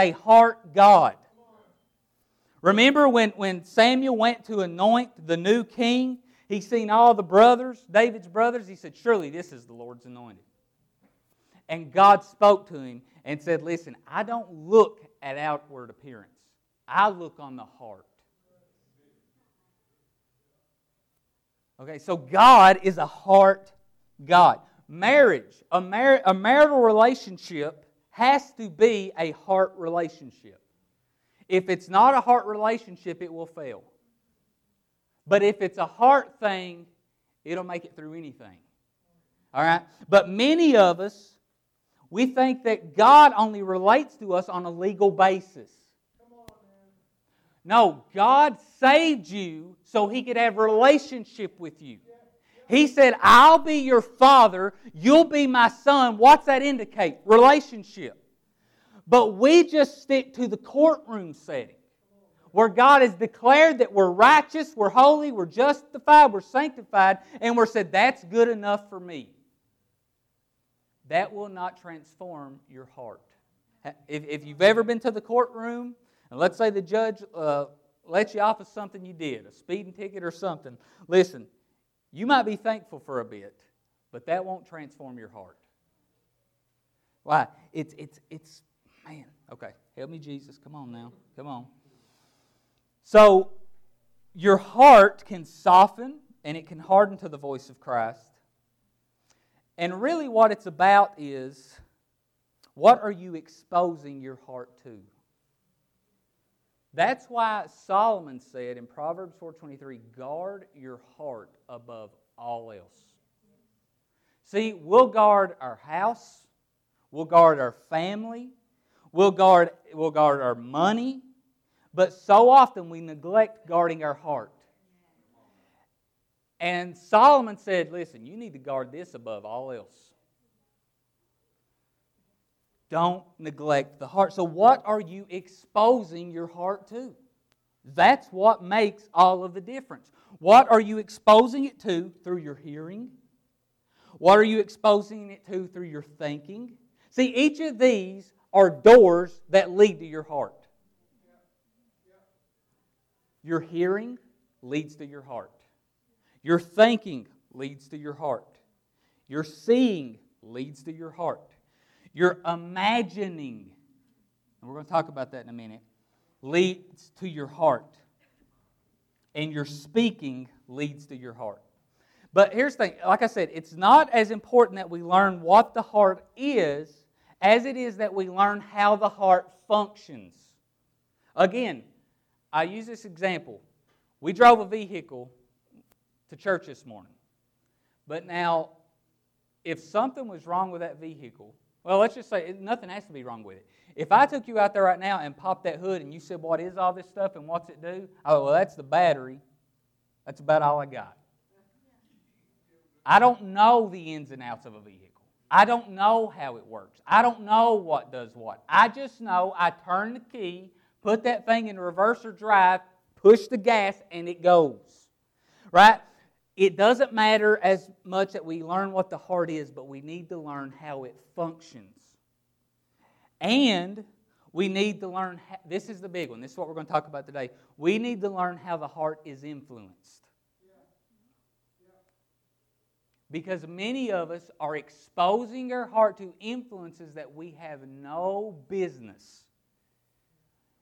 a heart God. Remember when, when Samuel went to anoint the new king? He seen all the brothers, David's brothers. He said, Surely this is the Lord's anointed. And God spoke to him and said, Listen, I don't look at outward appearance, I look on the heart. Okay, so God is a heart God. Marriage, a, mar- a marital relationship has to be a heart relationship. If it's not a heart relationship, it will fail. But if it's a heart thing, it'll make it through anything. All right? But many of us, we think that God only relates to us on a legal basis. No, God saved you so He could have relationship with you. He said, I'll be your father, you'll be my son. What's that indicate? Relationship. But we just stick to the courtroom setting where God has declared that we're righteous, we're holy, we're justified, we're sanctified, and we're said, that's good enough for me. That will not transform your heart. If, if you've ever been to the courtroom, and let's say the judge uh, lets you off of something you did, a speeding ticket or something, listen, you might be thankful for a bit, but that won't transform your heart. Why? It's, it's, it's, man, okay, help me, Jesus. Come on now. Come on. So, your heart can soften and it can harden to the voice of Christ. And really, what it's about is what are you exposing your heart to? That's why Solomon said in Proverbs 4:23, "Guard your heart above all else." See, we'll guard our house, we'll guard our family, we'll guard, we'll guard our money, but so often we neglect guarding our heart. And Solomon said, Listen, you need to guard this above all else. Don't neglect the heart. So, what are you exposing your heart to? That's what makes all of the difference. What are you exposing it to through your hearing? What are you exposing it to through your thinking? See, each of these are doors that lead to your heart. Your hearing leads to your heart. Your thinking leads to your heart. Your seeing leads to your heart. Your imagining, and we're going to talk about that in a minute, leads to your heart. And your speaking leads to your heart. But here's the thing like I said, it's not as important that we learn what the heart is as it is that we learn how the heart functions. Again, I use this example. We drove a vehicle to church this morning. But now, if something was wrong with that vehicle, well, let's just say nothing has to be wrong with it. If I took you out there right now and popped that hood and you said, What is all this stuff and what's it do? I Oh, well, that's the battery. That's about all I got. I don't know the ins and outs of a vehicle. I don't know how it works. I don't know what does what. I just know I turn the key, put that thing in reverse or drive, push the gas, and it goes. Right? It doesn't matter as much that we learn what the heart is, but we need to learn how it functions. And we need to learn, how, this is the big one, this is what we're going to talk about today. We need to learn how the heart is influenced. Because many of us are exposing our heart to influences that we have no business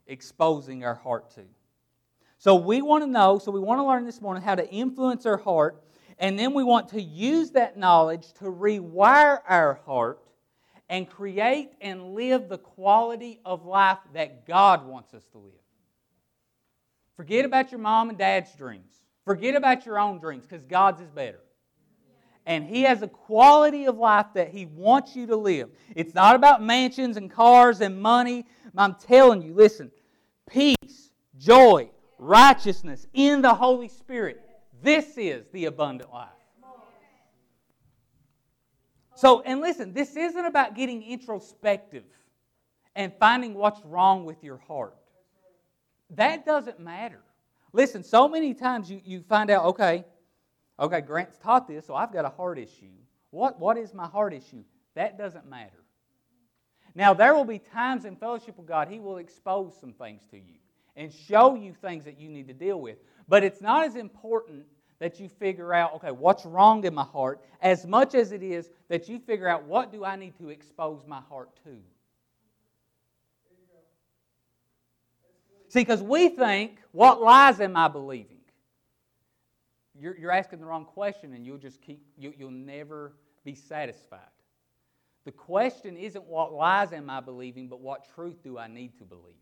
exposing our heart to. So we want to know, so we want to learn this morning how to influence our heart, and then we want to use that knowledge to rewire our heart and create and live the quality of life that God wants us to live. Forget about your mom and dad's dreams. Forget about your own dreams because God's is better. And He has a quality of life that He wants you to live. It's not about mansions and cars and money. I'm telling you, listen, peace, joy, righteousness in the Holy Spirit. This is the abundant life. So, and listen, this isn't about getting introspective and finding what's wrong with your heart. That doesn't matter. Listen, so many times you, you find out, okay, okay, Grant's taught this, so I've got a heart issue. What, what is my heart issue? That doesn't matter. Now, there will be times in fellowship with God, He will expose some things to you and show you things that you need to deal with. But it's not as important that you figure out, okay, what's wrong in my heart, as much as it is that you figure out what do I need to expose my heart to. See, because we think, what lies am I believing? You're, you're asking the wrong question, and you'll just keep, you, you'll never be satisfied. The question isn't what lies am I believing, but what truth do I need to believe?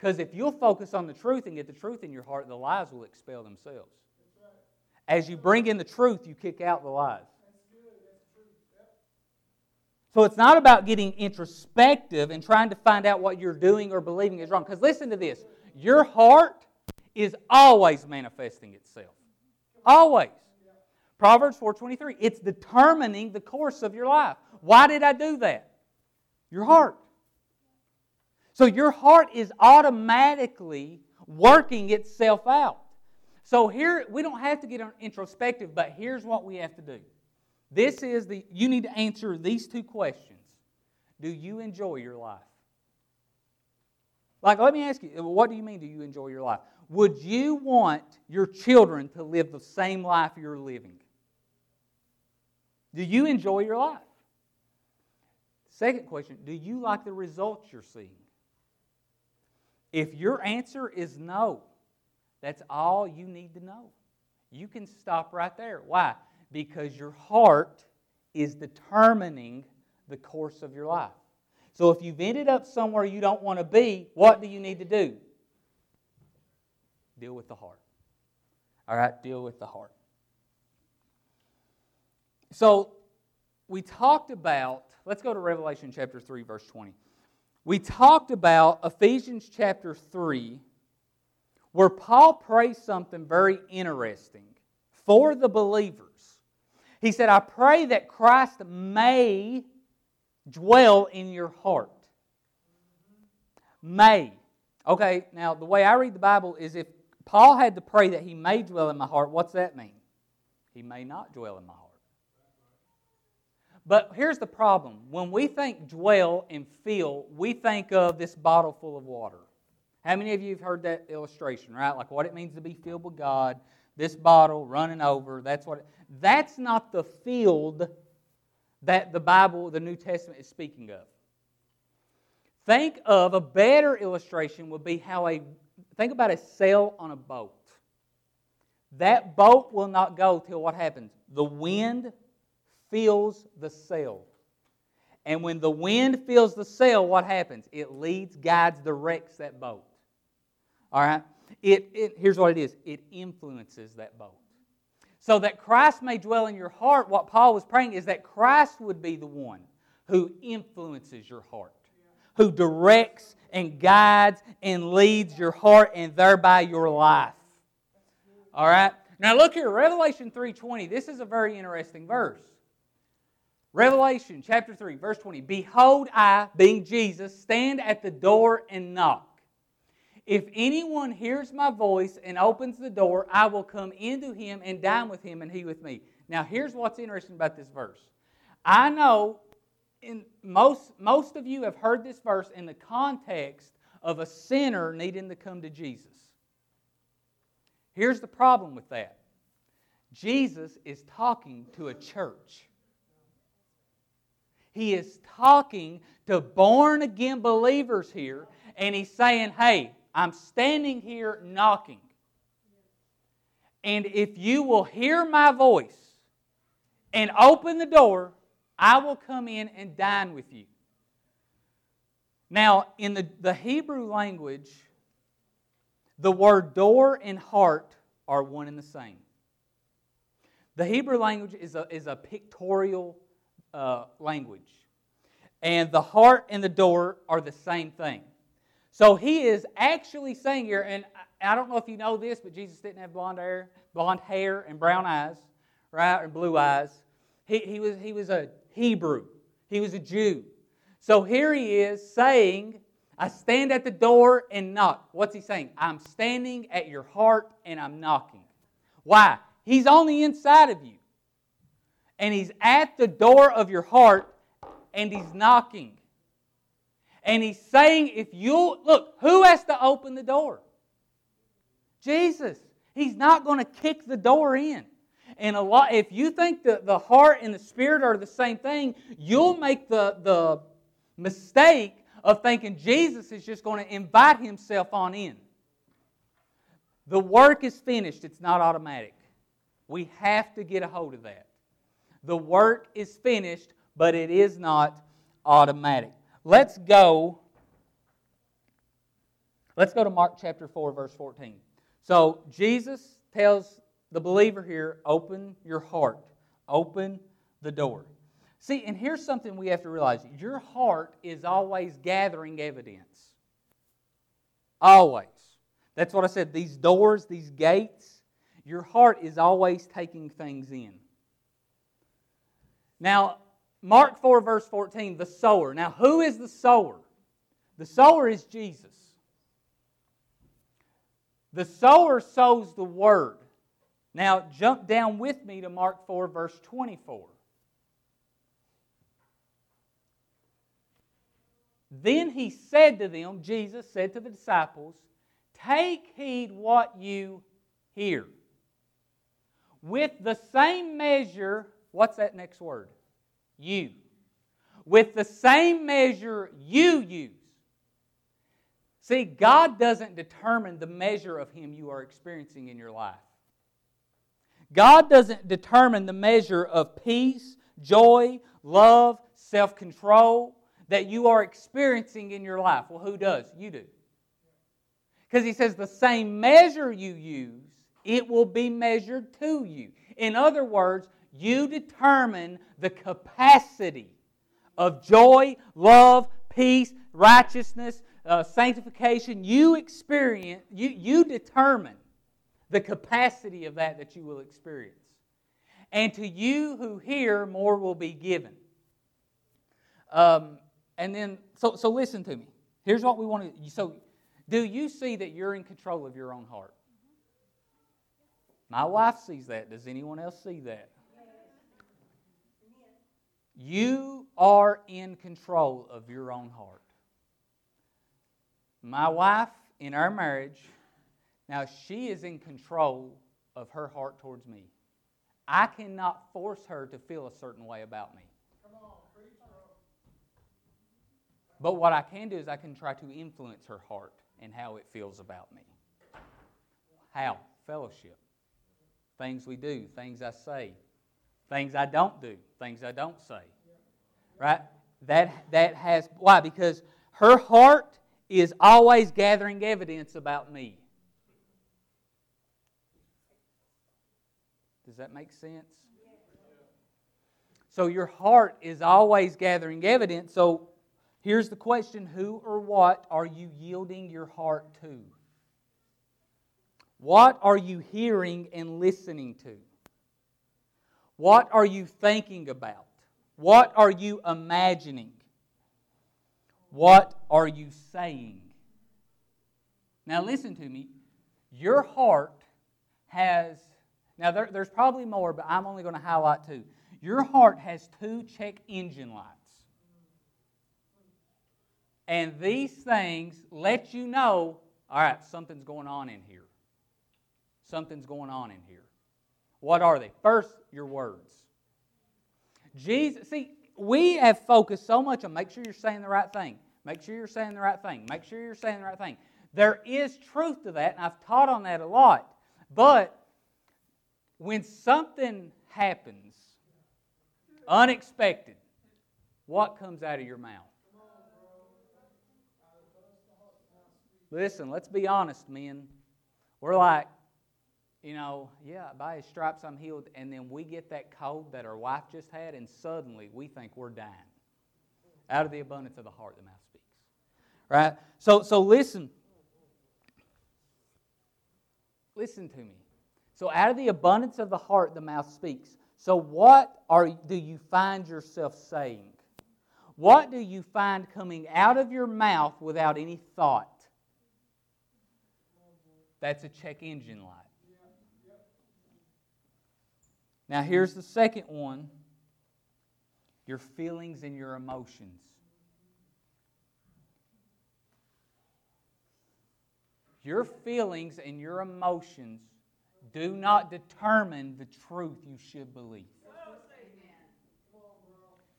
Because if you'll focus on the truth and get the truth in your heart, the lies will expel themselves. As you bring in the truth, you kick out the lies. So it's not about getting introspective and trying to find out what you're doing or believing is wrong. Because listen to this your heart is always manifesting itself. Always. Proverbs 4:23. It's determining the course of your life. Why did I do that? Your heart. So your heart is automatically working itself out. So here, we don't have to get introspective, but here's what we have to do. This is the, you need to answer these two questions. Do you enjoy your life? Like, let me ask you, what do you mean, do you enjoy your life? Would you want your children to live the same life you're living? Do you enjoy your life? Second question, do you like the results you're seeing? If your answer is no, that's all you need to know. You can stop right there. Why? Because your heart is determining the course of your life. So if you've ended up somewhere you don't want to be, what do you need to do? Deal with the heart. All right, deal with the heart. So we talked about, let's go to Revelation chapter 3, verse 20. We talked about Ephesians chapter 3 where Paul prays something very interesting for the believers. He said, I pray that Christ may dwell in your heart. May. Okay, now the way I read the Bible is if Paul had to pray that he may dwell in my heart, what's that mean? He may not dwell in my heart. But here's the problem. When we think dwell and fill, we think of this bottle full of water. How many of you have heard that illustration, right? Like what it means to be filled with God, this bottle running over, that's what it, that's not the field that the Bible, the New Testament is speaking of. Think of a better illustration would be how a think about a sail on a boat. That boat will not go till what happens? The wind fills the sail. And when the wind fills the sail, what happens? It leads, guides, directs that boat. All right? It, it, here's what it is it influences that boat. So that Christ may dwell in your heart, what Paul was praying is that Christ would be the one who influences your heart, who directs and guides and leads your heart and thereby your life. All right? Now look here, Revelation 3:20. This is a very interesting verse. Revelation chapter 3, verse 20. Behold, I, being Jesus, stand at the door and knock. If anyone hears my voice and opens the door, I will come into him and dine with him and he with me. Now, here's what's interesting about this verse. I know in most, most of you have heard this verse in the context of a sinner needing to come to Jesus. Here's the problem with that Jesus is talking to a church. He is talking to born again believers here, and he's saying, Hey, I'm standing here knocking. And if you will hear my voice and open the door, I will come in and dine with you. Now, in the, the Hebrew language, the word door and heart are one and the same. The Hebrew language is a, is a pictorial uh, language, and the heart and the door are the same thing. So he is actually saying here, and I don't know if you know this, but Jesus didn't have blonde hair, blonde hair and brown eyes, right, and blue eyes. He, he, was, he was a Hebrew. He was a Jew. So here he is saying, I stand at the door and knock. What's he saying? I'm standing at your heart and I'm knocking. Why? He's on the inside of you. And he's at the door of your heart and he's knocking. And he's saying, if you'll look, who has to open the door? Jesus. He's not going to kick the door in. And a lot, if you think that the heart and the spirit are the same thing, you'll make the, the mistake of thinking Jesus is just going to invite himself on in. The work is finished, it's not automatic. We have to get a hold of that. The work is finished, but it is not automatic. Let's go. Let's go to Mark chapter 4, verse 14. So Jesus tells the believer here, open your heart, open the door. See, and here's something we have to realize your heart is always gathering evidence. Always. That's what I said. These doors, these gates, your heart is always taking things in. Now, Mark 4, verse 14, the sower. Now, who is the sower? The sower is Jesus. The sower sows the word. Now, jump down with me to Mark 4, verse 24. Then he said to them, Jesus said to the disciples, Take heed what you hear. With the same measure, what's that next word? You. With the same measure you use. See, God doesn't determine the measure of Him you are experiencing in your life. God doesn't determine the measure of peace, joy, love, self control that you are experiencing in your life. Well, who does? You do. Because He says the same measure you use, it will be measured to you. In other words, you determine the capacity of joy, love, peace, righteousness, uh, sanctification. You experience, you, you determine the capacity of that that you will experience. And to you who hear, more will be given. Um, and then, so, so listen to me. Here's what we want to. So, do you see that you're in control of your own heart? My wife sees that. Does anyone else see that? You are in control of your own heart. My wife, in our marriage, now, she is in control of her heart towards me. I cannot force her to feel a certain way about me. But what I can do is I can try to influence her heart and how it feels about me. How? Fellowship. Things we do, things I say, things I don't do, things I don't say. Right? That, that has, why? Because her heart is always gathering evidence about me. Does that make sense? So your heart is always gathering evidence. So here's the question Who or what are you yielding your heart to? What are you hearing and listening to? What are you thinking about? What are you imagining? What are you saying? Now, listen to me. Your heart has now, there, there's probably more, but I'm only going to highlight two. Your heart has two check engine lights. And these things let you know all right, something's going on in here. Something's going on in here. What are they? First, your words. Jesus, see, we have focused so much on make sure you're saying the right thing. Make sure you're saying the right thing. Make sure you're saying the right thing. There is truth to that, and I've taught on that a lot. But when something happens unexpected, what comes out of your mouth? Listen, let's be honest, men. We're like, you know, yeah, by his stripes I'm healed, and then we get that cold that our wife just had, and suddenly we think we're dying. Out of the abundance of the heart, the mouth speaks. Right? So, so listen. Listen to me. So, out of the abundance of the heart, the mouth speaks. So, what are, do you find yourself saying? What do you find coming out of your mouth without any thought? That's a check engine light. Now, hmm? here's the second one your feelings and your emotions. Your feelings and your emotions do not determine the truth you should believe.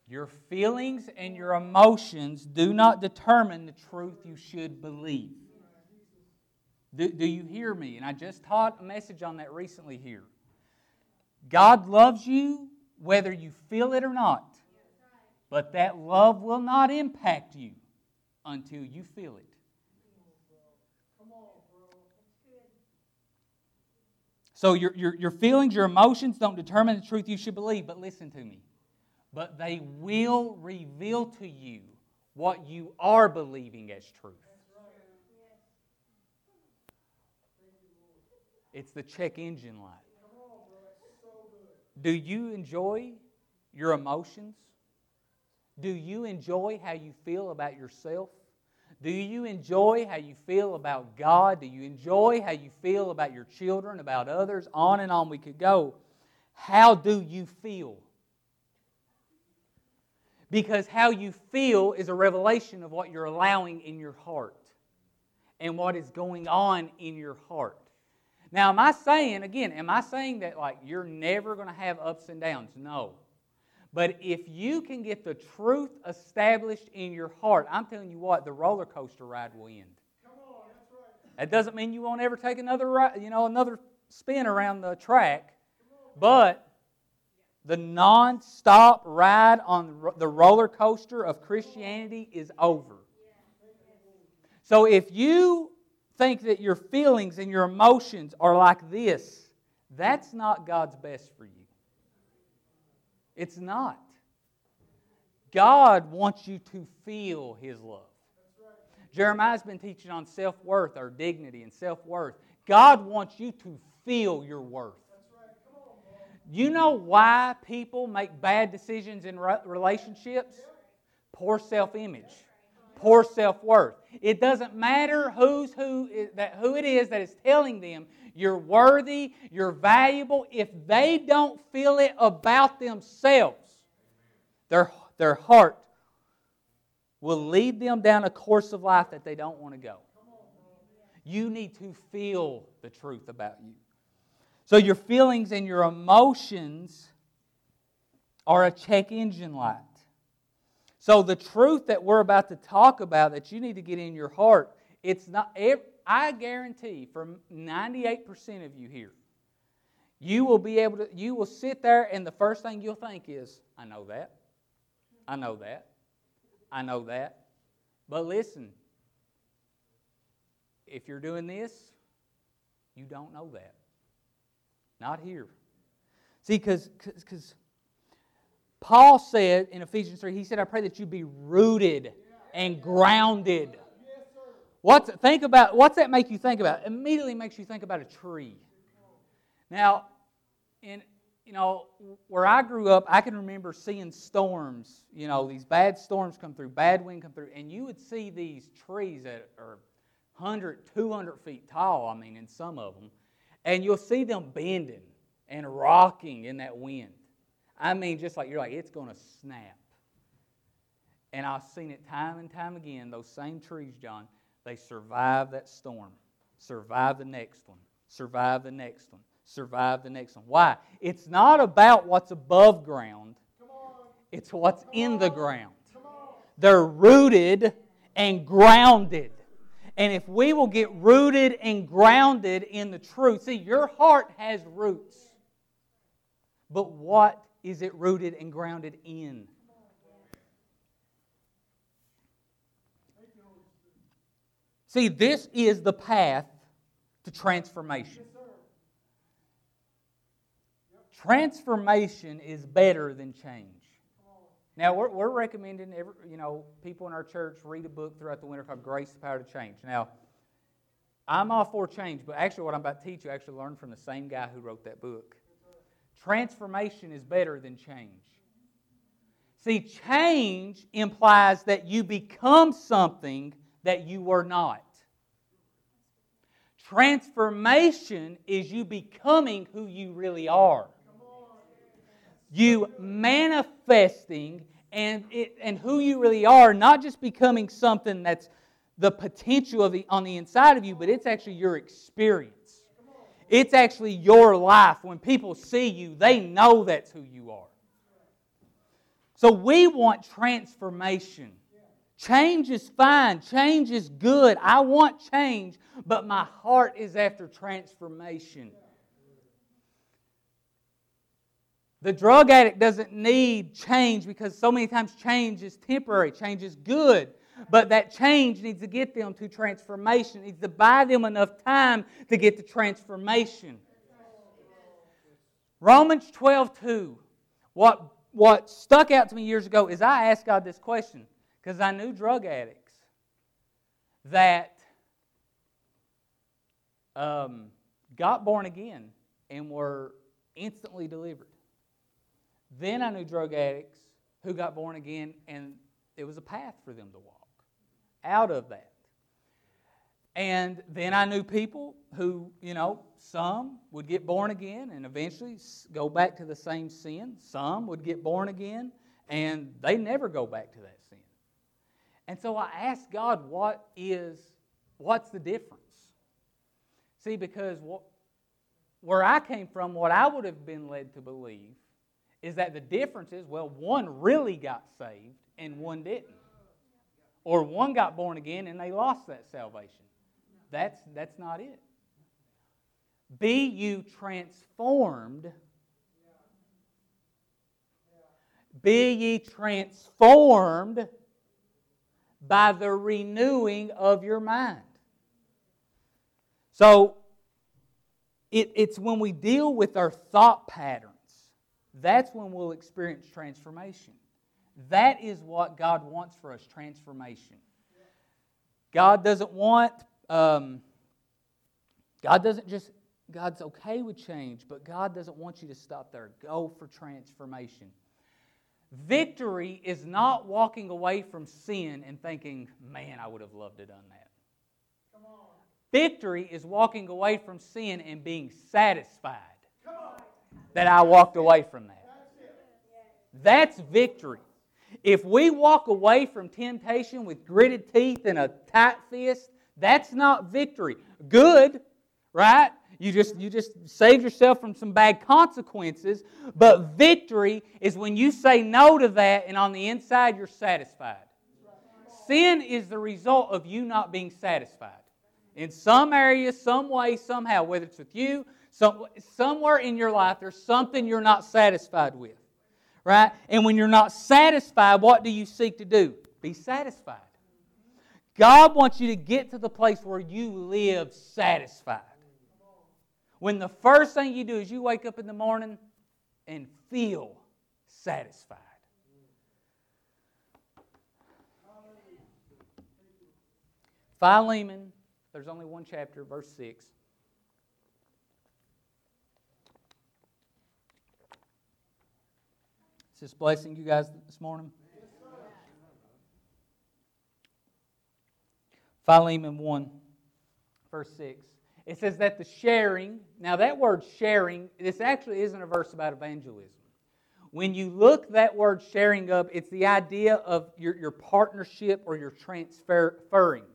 Your feelings and your emotions do not determine the truth you should believe. Do, do you hear me? And I just taught a message on that recently here. God loves you whether you feel it or not. But that love will not impact you until you feel it. So your, your, your feelings, your emotions don't determine the truth you should believe. But listen to me. But they will reveal to you what you are believing as truth. It's the check engine light. Do you enjoy your emotions? Do you enjoy how you feel about yourself? Do you enjoy how you feel about God? Do you enjoy how you feel about your children, about others? On and on we could go. How do you feel? Because how you feel is a revelation of what you're allowing in your heart and what is going on in your heart. Now, am I saying, again, am I saying that like you're never going to have ups and downs? No. But if you can get the truth established in your heart, I'm telling you what, the roller coaster ride will end. Come on, that's right. That doesn't mean you won't ever take another, you know, another spin around the track, but the non-stop ride on the roller coaster of Christianity is over. So if you think that your feelings and your emotions are like this, that's not God's best for you. It's not. God wants you to feel His love. Jeremiah's been teaching on self worth or dignity and self worth. God wants you to feel your worth. You know why people make bad decisions in relationships? Poor self image poor self worth. It doesn't matter who's who, that, who it is that is telling them you're worthy, you're valuable. If they don't feel it about themselves, their, their heart will lead them down a course of life that they don't want to go. You need to feel the truth about you. So, your feelings and your emotions are a check engine light. So, the truth that we're about to talk about that you need to get in your heart, it's not, I guarantee for 98% of you here, you will be able to, you will sit there and the first thing you'll think is, I know that. I know that. I know that. But listen, if you're doing this, you don't know that. Not here. See, cause cause because Paul said in Ephesians 3, he said, I pray that you be rooted and grounded. What's, think about, what's that make you think about? Immediately makes you think about a tree. Now, in, you know, where I grew up, I can remember seeing storms, you know, these bad storms come through, bad wind come through, and you would see these trees that are 100, 200 feet tall, I mean, in some of them, and you'll see them bending and rocking in that wind. I mean, just like you're like, it's going to snap. And I've seen it time and time again. Those same trees, John, they survive that storm, survive the next one, survive the next one, survive the next one. Why? It's not about what's above ground, it's what's in the ground. They're rooted and grounded. And if we will get rooted and grounded in the truth, see, your heart has roots. But what is it rooted and grounded in? See, this is the path to transformation. Transformation is better than change. Now, we're, we're recommending every, you know, people in our church read a book throughout the winter called Grace, the Power to Change. Now, I'm all for change, but actually, what I'm about to teach you, actually learned from the same guy who wrote that book. Transformation is better than change. See, change implies that you become something that you were not. Transformation is you becoming who you really are. You manifesting and, it, and who you really are, not just becoming something that's, the potential of the, on the inside of you, but it's actually your experience. It's actually your life. When people see you, they know that's who you are. So we want transformation. Change is fine, change is good. I want change, but my heart is after transformation. The drug addict doesn't need change because so many times change is temporary, change is good. But that change needs to get them to transformation, it needs to buy them enough time to get to transformation. Romans 12 2. What, what stuck out to me years ago is I asked God this question because I knew drug addicts that um, got born again and were instantly delivered. Then I knew drug addicts who got born again and it was a path for them to walk out of that. And then I knew people who, you know, some would get born again and eventually go back to the same sin. Some would get born again and they never go back to that sin. And so I asked God, what is, what's the difference? See, because what, where I came from, what I would have been led to believe is that the difference is, well, one really got saved and one didn't. Or one got born again and they lost that salvation. That's, that's not it. Be you transformed. Be ye transformed by the renewing of your mind. So, it, it's when we deal with our thought patterns, that's when we'll experience transformation. That is what God wants for us transformation. God doesn't want, um, God doesn't just, God's okay with change, but God doesn't want you to stop there. Go for transformation. Victory is not walking away from sin and thinking, man, I would have loved to have done that. Victory is walking away from sin and being satisfied that I walked away from that. That's victory. If we walk away from temptation with gritted teeth and a tight fist, that's not victory. Good, right? You just, you just saved yourself from some bad consequences. But victory is when you say no to that and on the inside you're satisfied. Sin is the result of you not being satisfied. In some area, some way, somehow, whether it's with you, some, somewhere in your life, there's something you're not satisfied with right? And when you're not satisfied, what do you seek to do? Be satisfied. God wants you to get to the place where you live satisfied. When the first thing you do is you wake up in the morning and feel satisfied. Philemon, there's only one chapter, verse 6. This blessing you guys this morning? Philemon 1, verse 6. It says that the sharing, now that word sharing, this actually isn't a verse about evangelism. When you look that word sharing up, it's the idea of your, your partnership or your transferring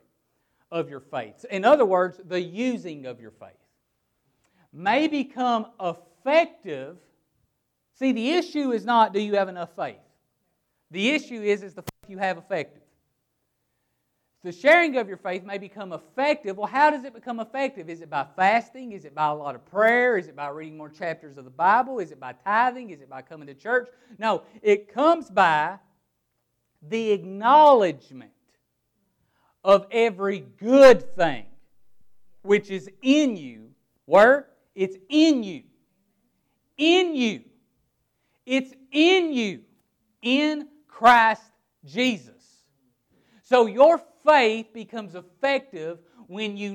of your faith. In other words, the using of your faith may become effective See, the issue is not do you have enough faith. The issue is is the faith you have effective. The sharing of your faith may become effective. Well, how does it become effective? Is it by fasting? Is it by a lot of prayer? Is it by reading more chapters of the Bible? Is it by tithing? Is it by coming to church? No, it comes by the acknowledgement of every good thing which is in you. Where? It's in you. In you. It's in you, in Christ Jesus. So your faith becomes effective when you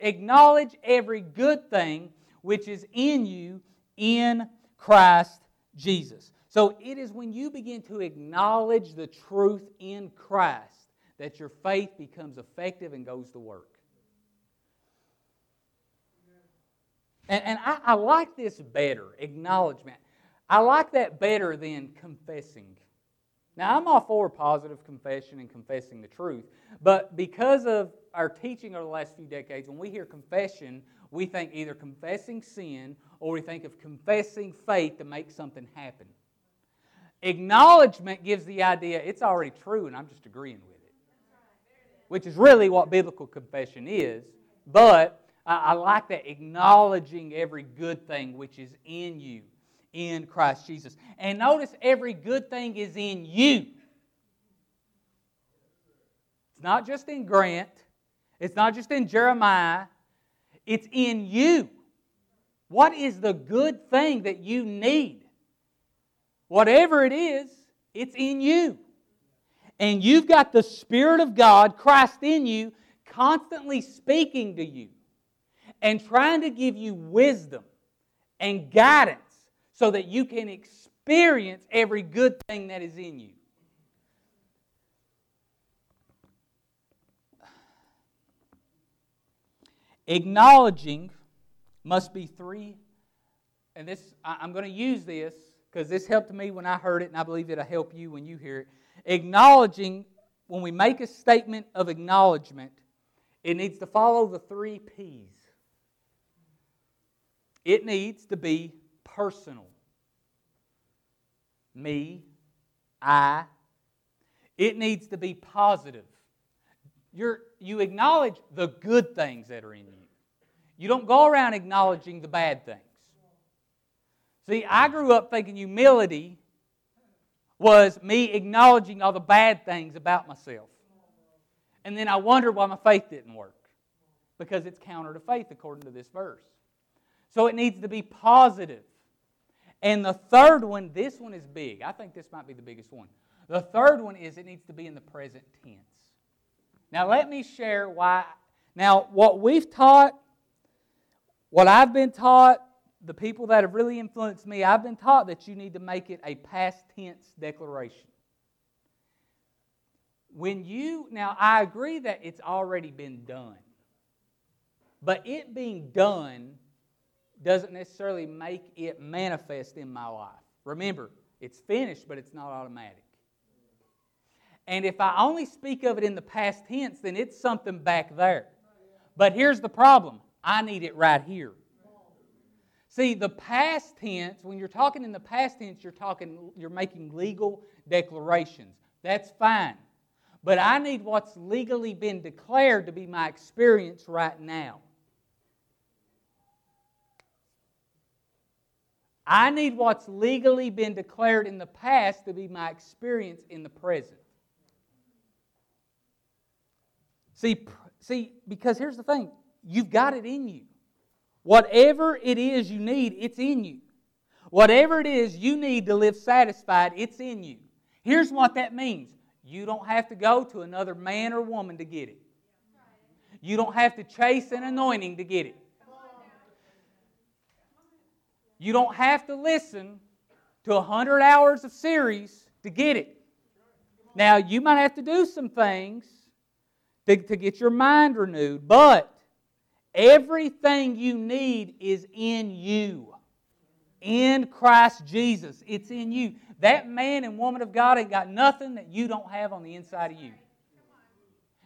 acknowledge every good thing which is in you in Christ Jesus. So it is when you begin to acknowledge the truth in Christ that your faith becomes effective and goes to work. And, and I, I like this better acknowledgement. I like that better than confessing. Now, I'm all for positive confession and confessing the truth, but because of our teaching over the last few decades, when we hear confession, we think either confessing sin or we think of confessing faith to make something happen. Acknowledgement gives the idea it's already true and I'm just agreeing with it, which is really what biblical confession is. But I, I like that acknowledging every good thing which is in you in Christ Jesus. And notice every good thing is in you. It's not just in Grant, it's not just in Jeremiah, it's in you. What is the good thing that you need? Whatever it is, it's in you. And you've got the Spirit of God, Christ in you, constantly speaking to you and trying to give you wisdom and guidance so that you can experience every good thing that is in you. Acknowledging must be three, and this I'm going to use this because this helped me when I heard it, and I believe it'll help you when you hear it. Acknowledging, when we make a statement of acknowledgement, it needs to follow the three P's. It needs to be personal. Me, I. It needs to be positive. You're, you acknowledge the good things that are in you. You don't go around acknowledging the bad things. See, I grew up thinking humility was me acknowledging all the bad things about myself. And then I wondered why my faith didn't work. Because it's counter to faith, according to this verse. So it needs to be positive. And the third one, this one is big. I think this might be the biggest one. The third one is it needs to be in the present tense. Now, let me share why. Now, what we've taught, what I've been taught, the people that have really influenced me, I've been taught that you need to make it a past tense declaration. When you, now I agree that it's already been done, but it being done doesn't necessarily make it manifest in my life. Remember, it's finished, but it's not automatic. And if I only speak of it in the past tense, then it's something back there. But here's the problem I need it right here. See, the past tense, when you're talking in the past tense, you're talking you're making legal declarations. That's fine. But I need what's legally been declared to be my experience right now. I need what's legally been declared in the past to be my experience in the present. See, see, because here's the thing you've got it in you. Whatever it is you need, it's in you. Whatever it is you need to live satisfied, it's in you. Here's what that means you don't have to go to another man or woman to get it, you don't have to chase an anointing to get it. You don't have to listen to 100 hours of series to get it. Now, you might have to do some things to, to get your mind renewed, but everything you need is in you. In Christ Jesus. It's in you. That man and woman of God ain't got nothing that you don't have on the inside of you.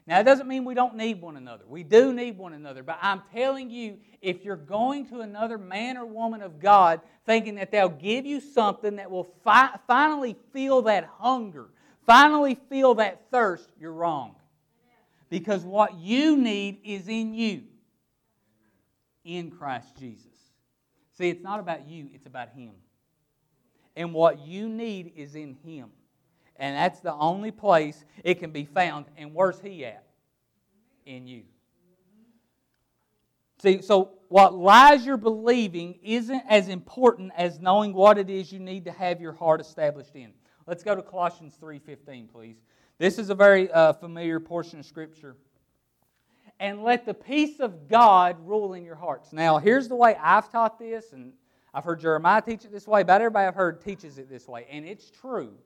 Now, it doesn't mean we don't need one another. We do need one another. But I'm telling you, if you're going to another man or woman of God thinking that they'll give you something that will fi- finally feel that hunger, finally feel that thirst, you're wrong. Because what you need is in you, in Christ Jesus. See, it's not about you, it's about Him. And what you need is in Him. And that's the only place it can be found. And where's He at? In you. See, so what lies you're believing isn't as important as knowing what it is you need to have your heart established in. Let's go to Colossians 3:15, please. This is a very uh, familiar portion of Scripture. And let the peace of God rule in your hearts. Now, here's the way I've taught this, and I've heard Jeremiah teach it this way, but everybody I've heard teaches it this way. And it's true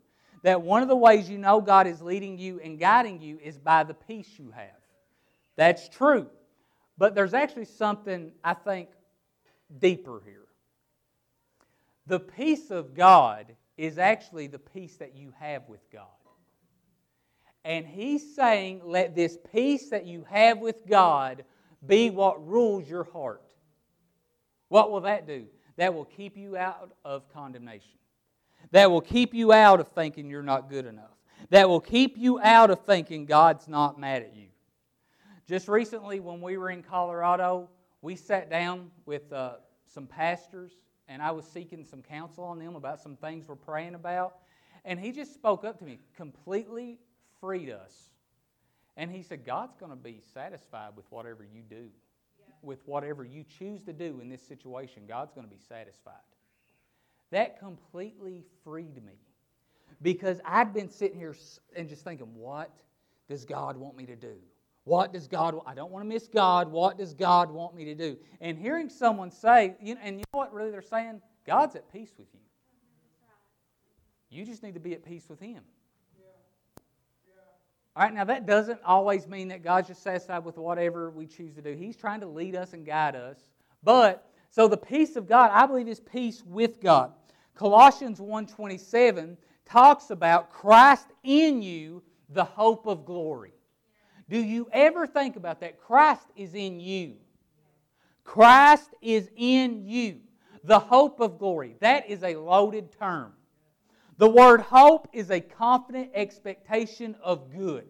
that one of the ways you know God is leading you and guiding you is by the peace you have. That's true. But there's actually something, I think, deeper here. The peace of God is actually the peace that you have with God. And he's saying, let this peace that you have with God be what rules your heart. What will that do? That will keep you out of condemnation. That will keep you out of thinking you're not good enough. That will keep you out of thinking God's not mad at you. Just recently, when we were in Colorado, we sat down with uh, some pastors, and I was seeking some counsel on them about some things we're praying about. And he just spoke up to me, completely freed us. And he said, God's going to be satisfied with whatever you do, yeah. with whatever you choose to do in this situation. God's going to be satisfied. That completely freed me because I'd been sitting here and just thinking, what does God want me to do? What does God I don't want to miss God. What does God want me to do? And hearing someone say, you know, and you know what really they're saying? God's at peace with you. You just need to be at peace with Him. All right, now that doesn't always mean that God's just satisfied with whatever we choose to do. He's trying to lead us and guide us. But so the peace of God, I believe, is peace with God. Colossians 1:27 talks about Christ in you, the hope of glory. Do you ever think about that? Christ is in you. Christ is in you, the hope of glory. That is a loaded term. The word hope is a confident expectation of good.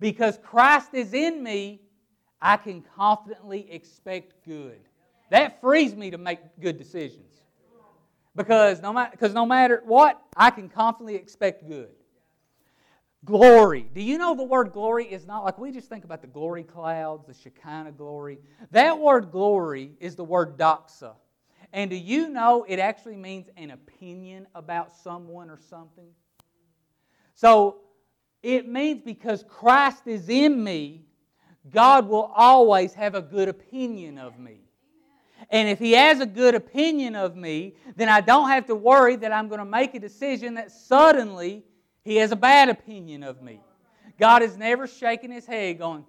Because Christ is in me, I can confidently expect good. That frees me to make good decisions. Because no, matter, because no matter what, I can confidently expect good. Glory. Do you know the word glory is not like we just think about the glory clouds, the Shekinah glory? That word glory is the word doxa. And do you know it actually means an opinion about someone or something? So it means because Christ is in me, God will always have a good opinion of me. And if He has a good opinion of me, then I don't have to worry that I'm going to make a decision that suddenly He has a bad opinion of me. God is never shaking His head going,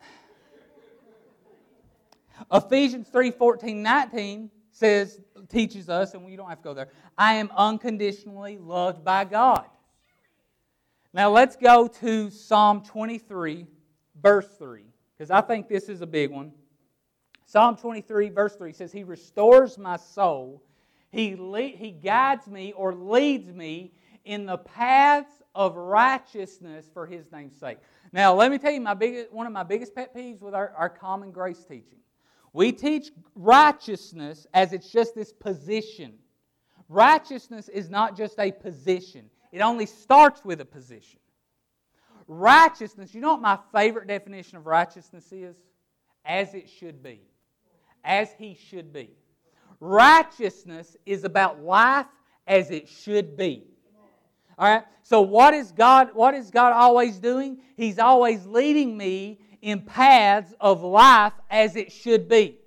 Ephesians 3 14, 19 says, teaches us, and we don't have to go there, I am unconditionally loved by God. Now let's go to Psalm 23, verse 3, because I think this is a big one. Psalm 23, verse 3 says, He restores my soul. He, he guides me or leads me in the paths of righteousness for His name's sake. Now, let me tell you my biggest, one of my biggest pet peeves with our, our common grace teaching. We teach righteousness as it's just this position. Righteousness is not just a position, it only starts with a position. Righteousness, you know what my favorite definition of righteousness is? As it should be. As he should be. Righteousness is about life as it should be. All right? So what is God what is God always doing? He's always leading me in paths of life as it should be.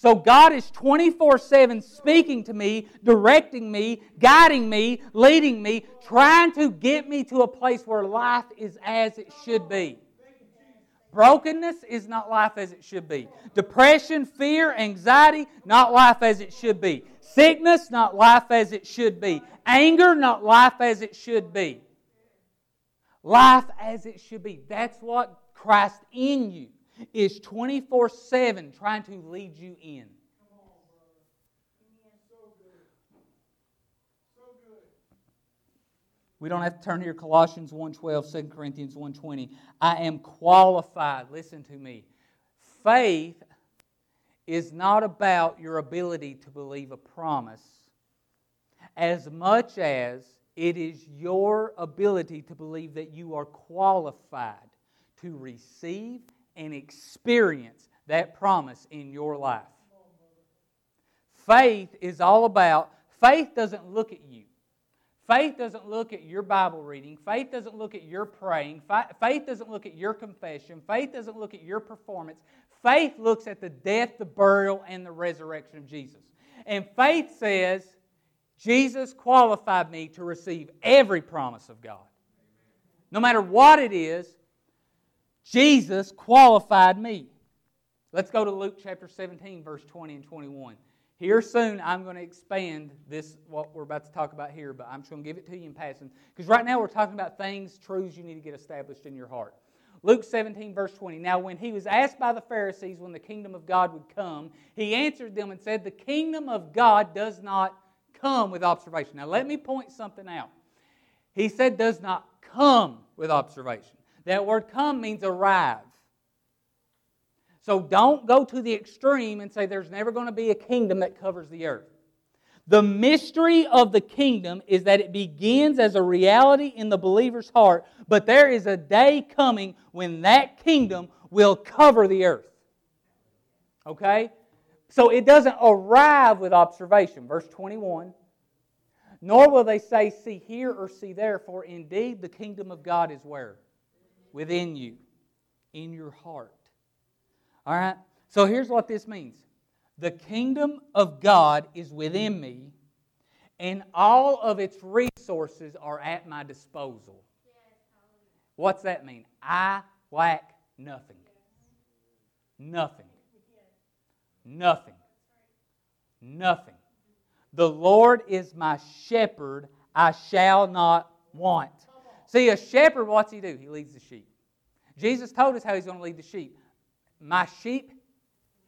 So God is 24 7 speaking to me, directing me, guiding me, leading me, trying to get me to a place where life is as it should be. Brokenness is not life as it should be. Depression, fear, anxiety, not life as it should be. Sickness, not life as it should be. Anger, not life as it should be. Life as it should be. That's what Christ in you is 24 7 trying to lead you in. We don't have to turn here Colossians 1:12, 2 Corinthians 1:20. I am qualified. Listen to me. Faith is not about your ability to believe a promise as much as it is your ability to believe that you are qualified to receive and experience that promise in your life. Faith is all about, faith doesn't look at you. Faith doesn't look at your Bible reading. Faith doesn't look at your praying. Faith doesn't look at your confession. Faith doesn't look at your performance. Faith looks at the death, the burial, and the resurrection of Jesus. And faith says, Jesus qualified me to receive every promise of God. No matter what it is, Jesus qualified me. Let's go to Luke chapter 17, verse 20 and 21. Here soon, I'm going to expand this, what we're about to talk about here, but I'm just going to give it to you in passing. Because right now we're talking about things, truths you need to get established in your heart. Luke 17, verse 20. Now, when he was asked by the Pharisees when the kingdom of God would come, he answered them and said, The kingdom of God does not come with observation. Now, let me point something out. He said, does not come with observation. That word come means arrive. So don't go to the extreme and say there's never going to be a kingdom that covers the earth. The mystery of the kingdom is that it begins as a reality in the believer's heart, but there is a day coming when that kingdom will cover the earth. Okay? So it doesn't arrive with observation. Verse 21 Nor will they say, See here or see there, for indeed the kingdom of God is where? Within you, in your heart. All right? So here's what this means the kingdom of God is within me, and all of its resources are at my disposal. What's that mean? I lack nothing. Nothing. Nothing. Nothing. The Lord is my shepherd, I shall not want. See, a shepherd, what's he do? He leads the sheep. Jesus told us how he's going to lead the sheep. My sheep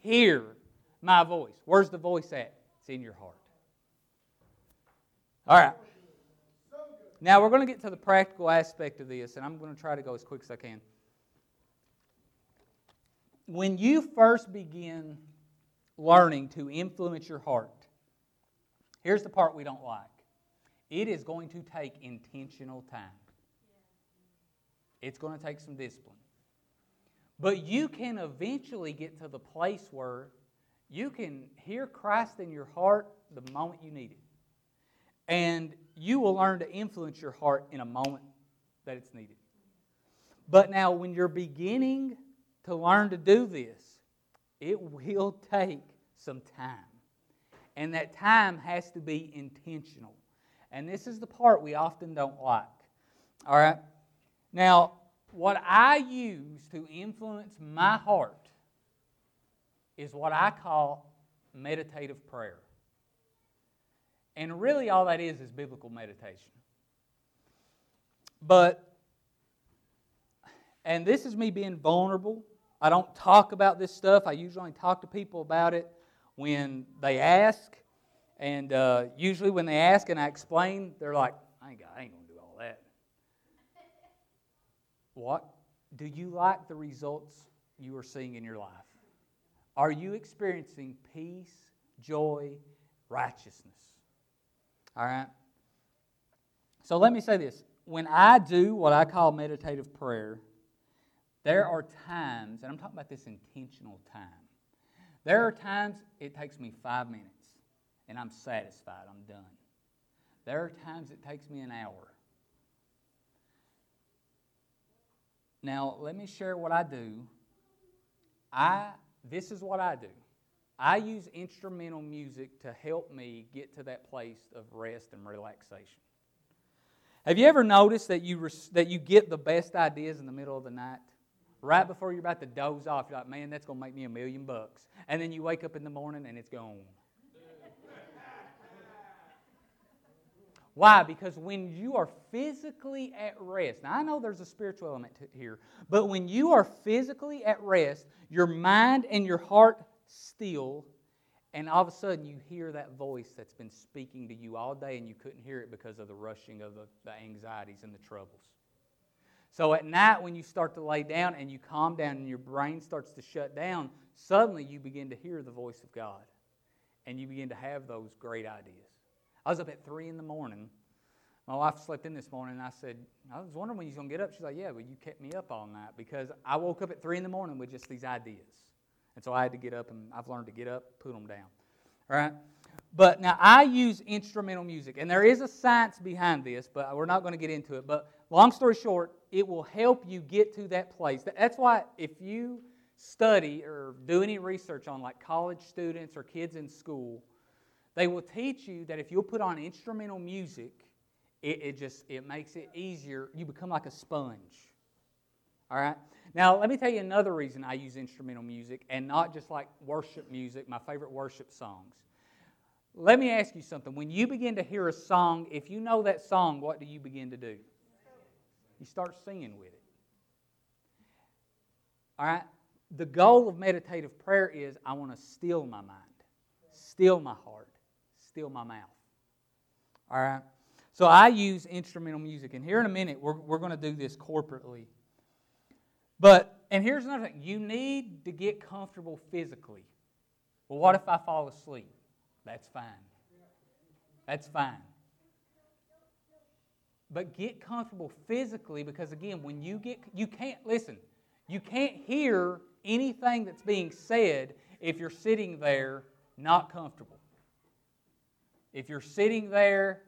hear my voice. Where's the voice at? It's in your heart. All right. Now we're going to get to the practical aspect of this, and I'm going to try to go as quick as I can. When you first begin learning to influence your heart, here's the part we don't like it is going to take intentional time, it's going to take some discipline. But you can eventually get to the place where you can hear Christ in your heart the moment you need it. And you will learn to influence your heart in a moment that it's needed. But now, when you're beginning to learn to do this, it will take some time. And that time has to be intentional. And this is the part we often don't like. All right? Now, what I use to influence my heart is what I call meditative prayer. And really, all that is is biblical meditation. But, and this is me being vulnerable. I don't talk about this stuff. I usually talk to people about it when they ask. And uh, usually, when they ask and I explain, they're like, I ain't, ain't going to do all that. What? Do you like the results you are seeing in your life? Are you experiencing peace, joy, righteousness? All right? So let me say this. When I do what I call meditative prayer, there are times, and I'm talking about this intentional time, there are times it takes me five minutes and I'm satisfied, I'm done. There are times it takes me an hour. Now, let me share what I do. I this is what I do. I use instrumental music to help me get to that place of rest and relaxation. Have you ever noticed that you, res- that you get the best ideas in the middle of the night? Right before you're about to doze off, you're like, man, that's going to make me a million bucks. And then you wake up in the morning and it's gone. Why? Because when you are physically at rest, now I know there's a spiritual element here, but when you are physically at rest, your mind and your heart still, and all of a sudden you hear that voice that's been speaking to you all day and you couldn't hear it because of the rushing of the, the anxieties and the troubles. So at night, when you start to lay down and you calm down and your brain starts to shut down, suddenly you begin to hear the voice of God and you begin to have those great ideas. I was up at 3 in the morning. My wife slept in this morning, and I said, I was wondering when you was going to get up. She's like, Yeah, but you kept me up all night because I woke up at 3 in the morning with just these ideas. And so I had to get up, and I've learned to get up, put them down. All right? But now I use instrumental music, and there is a science behind this, but we're not going to get into it. But long story short, it will help you get to that place. That's why if you study or do any research on like college students or kids in school, they will teach you that if you'll put on instrumental music, it, it just it makes it easier. You become like a sponge. All right? Now, let me tell you another reason I use instrumental music and not just like worship music, my favorite worship songs. Let me ask you something. When you begin to hear a song, if you know that song, what do you begin to do? You start singing with it. All right? The goal of meditative prayer is I want to still my mind, still my heart, still my mouth. All right? So I use instrumental music. And here in a minute, we're, we're going to do this corporately. But, and here's another thing you need to get comfortable physically. Well, what if I fall asleep? That's fine. That's fine. But get comfortable physically because, again, when you get, you can't, listen, you can't hear anything that's being said if you're sitting there not comfortable. If you're sitting there,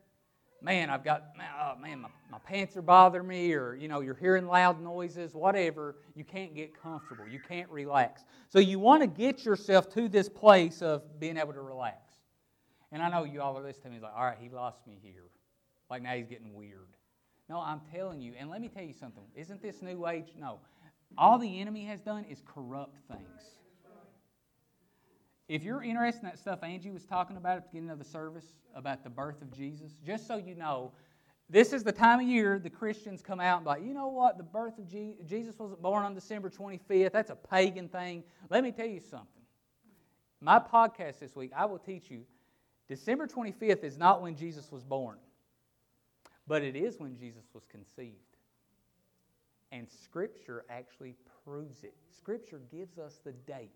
man, I've got, oh, man, my, my pants are bothering me, or, you know, you're hearing loud noises, whatever, you can't get comfortable. You can't relax. So you want to get yourself to this place of being able to relax. And I know you all are listening to me, like, all right, he lost me here. Like now he's getting weird. No, I'm telling you, and let me tell you something. Isn't this new age? No. All the enemy has done is corrupt things. If you're interested in that stuff Angie was talking about at the beginning of the service about the birth of Jesus, just so you know, this is the time of year the Christians come out and like, you know what, the birth of Je- Jesus wasn't born on December 25th. That's a pagan thing. Let me tell you something. My podcast this week, I will teach you December 25th is not when Jesus was born, but it is when Jesus was conceived. And Scripture actually proves it. Scripture gives us the date.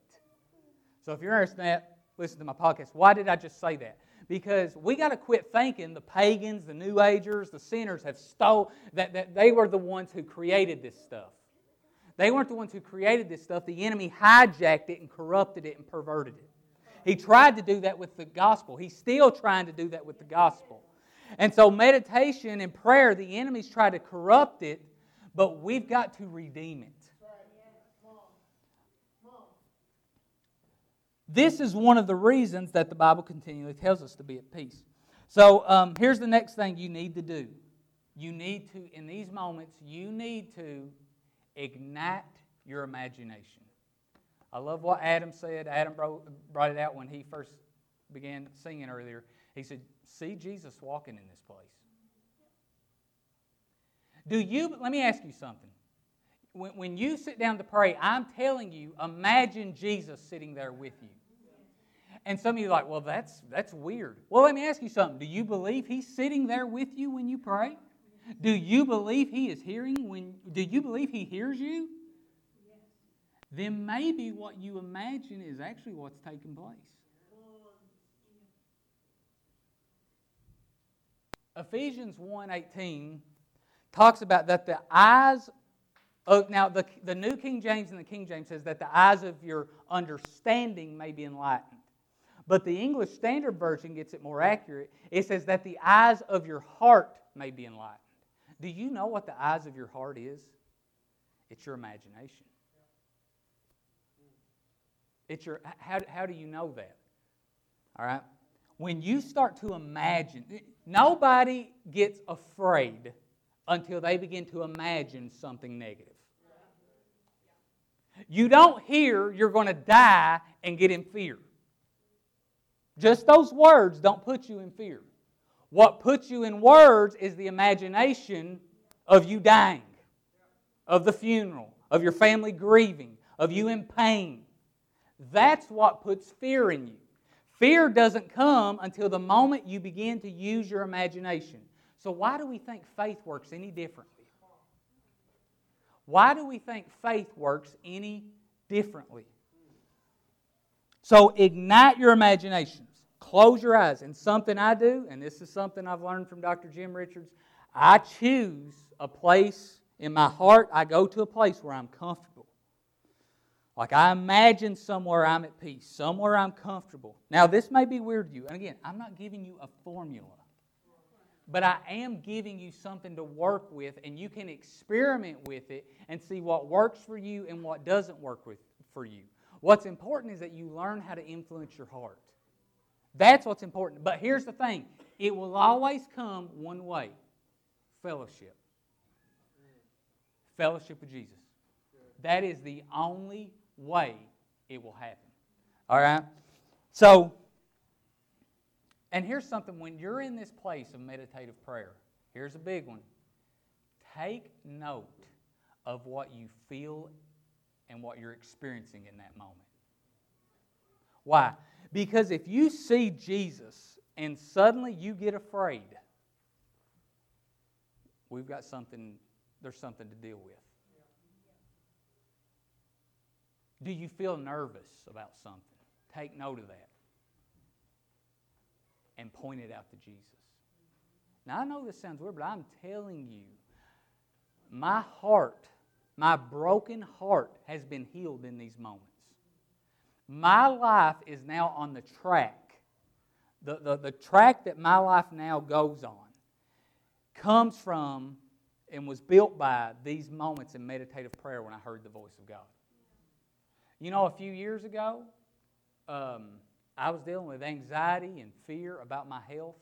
So if you're interested in that, listen to my podcast. Why did I just say that? Because we got to quit thinking the pagans, the New Agers, the sinners have stole that, that they were the ones who created this stuff. They weren't the ones who created this stuff. The enemy hijacked it and corrupted it and perverted it. He tried to do that with the gospel. He's still trying to do that with the gospel. And so, meditation and prayer, the enemy's try to corrupt it, but we've got to redeem it. This is one of the reasons that the Bible continually tells us to be at peace. So, um, here's the next thing you need to do. You need to, in these moments, you need to ignite your imagination. I love what Adam said. Adam brought it out when he first began singing earlier. He said, See Jesus walking in this place. Do you, let me ask you something. When, when you sit down to pray, I'm telling you, imagine Jesus sitting there with you. And some of you are like, well, that's, that's weird. Well, let me ask you something. Do you believe he's sitting there with you when you pray? Do you believe he is hearing when, do you believe he hears you? then maybe what you imagine is actually what's taking place. Ephesians 1:18 talks about that the eyes of now the, the New King James and the King James says that the eyes of your understanding may be enlightened. But the English Standard Version gets it more accurate. It says that the eyes of your heart may be enlightened. Do you know what the eyes of your heart is? It's your imagination. It's your, how, how do you know that? All right? When you start to imagine, nobody gets afraid until they begin to imagine something negative. You don't hear you're going to die and get in fear. Just those words don't put you in fear. What puts you in words is the imagination of you dying, of the funeral, of your family grieving, of you in pain. That's what puts fear in you. Fear doesn't come until the moment you begin to use your imagination. So, why do we think faith works any differently? Why do we think faith works any differently? So, ignite your imaginations. Close your eyes. And something I do, and this is something I've learned from Dr. Jim Richards, I choose a place in my heart. I go to a place where I'm comfortable. Like I imagine somewhere I'm at peace, somewhere I'm comfortable. Now, this may be weird to you. And again, I'm not giving you a formula, but I am giving you something to work with, and you can experiment with it and see what works for you and what doesn't work with, for you. What's important is that you learn how to influence your heart. That's what's important. But here's the thing it will always come one way fellowship. Fellowship with Jesus. that is the only way it will happen. All right? So, and here's something when you're in this place of meditative prayer, here's a big one. Take note of what you feel and what you're experiencing in that moment. Why? Because if you see Jesus and suddenly you get afraid, we've got something, there's something to deal with. Do you feel nervous about something? Take note of that and point it out to Jesus. Now, I know this sounds weird, but I'm telling you, my heart, my broken heart, has been healed in these moments. My life is now on the track. The, the, the track that my life now goes on comes from and was built by these moments in meditative prayer when I heard the voice of God. You know, a few years ago, um, I was dealing with anxiety and fear about my health.